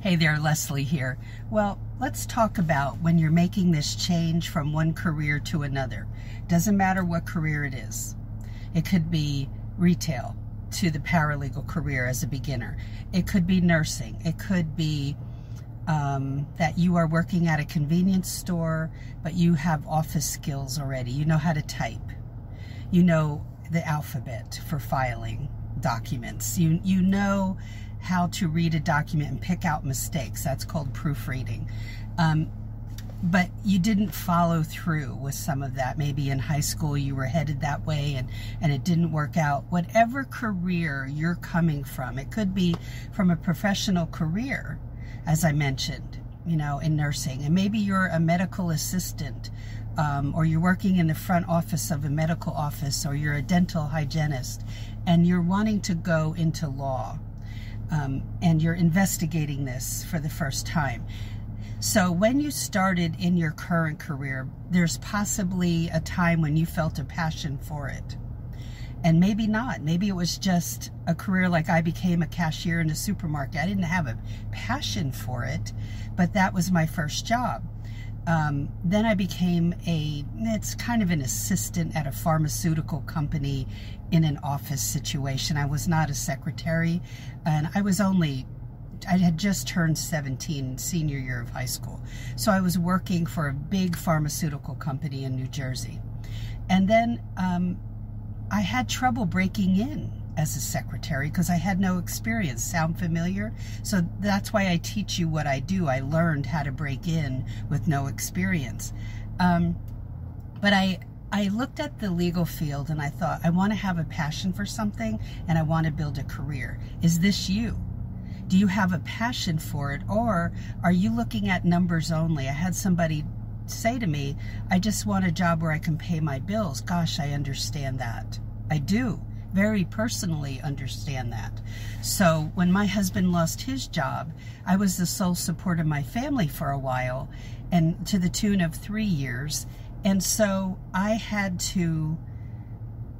Hey there, Leslie here. Well, let's talk about when you're making this change from one career to another. Doesn't matter what career it is. It could be retail to the paralegal career as a beginner. It could be nursing. It could be um, that you are working at a convenience store, but you have office skills already. You know how to type. You know the alphabet for filing documents. You you know how to read a document and pick out mistakes. That's called proofreading. Um, but you didn't follow through with some of that. Maybe in high school you were headed that way and, and it didn't work out. Whatever career you're coming from, it could be from a professional career, as I mentioned, you know, in nursing. And maybe you're a medical assistant um, or you're working in the front office of a medical office or you're a dental hygienist and you're wanting to go into law um, and you're investigating this for the first time. So, when you started in your current career, there's possibly a time when you felt a passion for it. And maybe not. Maybe it was just a career like I became a cashier in a supermarket. I didn't have a passion for it, but that was my first job. Um, then I became a, it's kind of an assistant at a pharmaceutical company in an office situation. I was not a secretary, and I was only, I had just turned 17, senior year of high school. So I was working for a big pharmaceutical company in New Jersey. And then um, I had trouble breaking in as a secretary because I had no experience. Sound familiar? So that's why I teach you what I do. I learned how to break in with no experience. Um, but I I looked at the legal field and I thought I want to have a passion for something and I want to build a career. Is this you? Do you have a passion for it or are you looking at numbers only? I had somebody say to me, I just want a job where I can pay my bills. Gosh, I understand that. I do very personally understand that. So when my husband lost his job, I was the sole support of my family for a while and to the tune of three years. And so I had to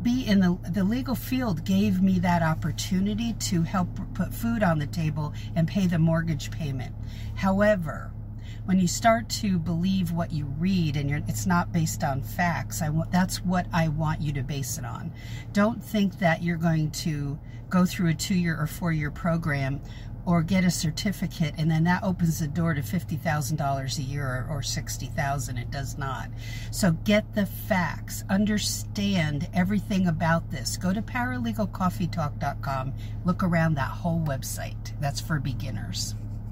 be in the, the legal field gave me that opportunity to help put food on the table and pay the mortgage payment. However, when you start to believe what you read and it's not based on facts, I that's what I want you to base it on. Don't think that you're going to go through a two-year or four-year program or get a certificate and then that opens the door to $50,000 a year or, or 60,000 it does not. So get the facts. Understand everything about this. Go to paralegalcoffeetalk.com look around that whole website. That's for beginners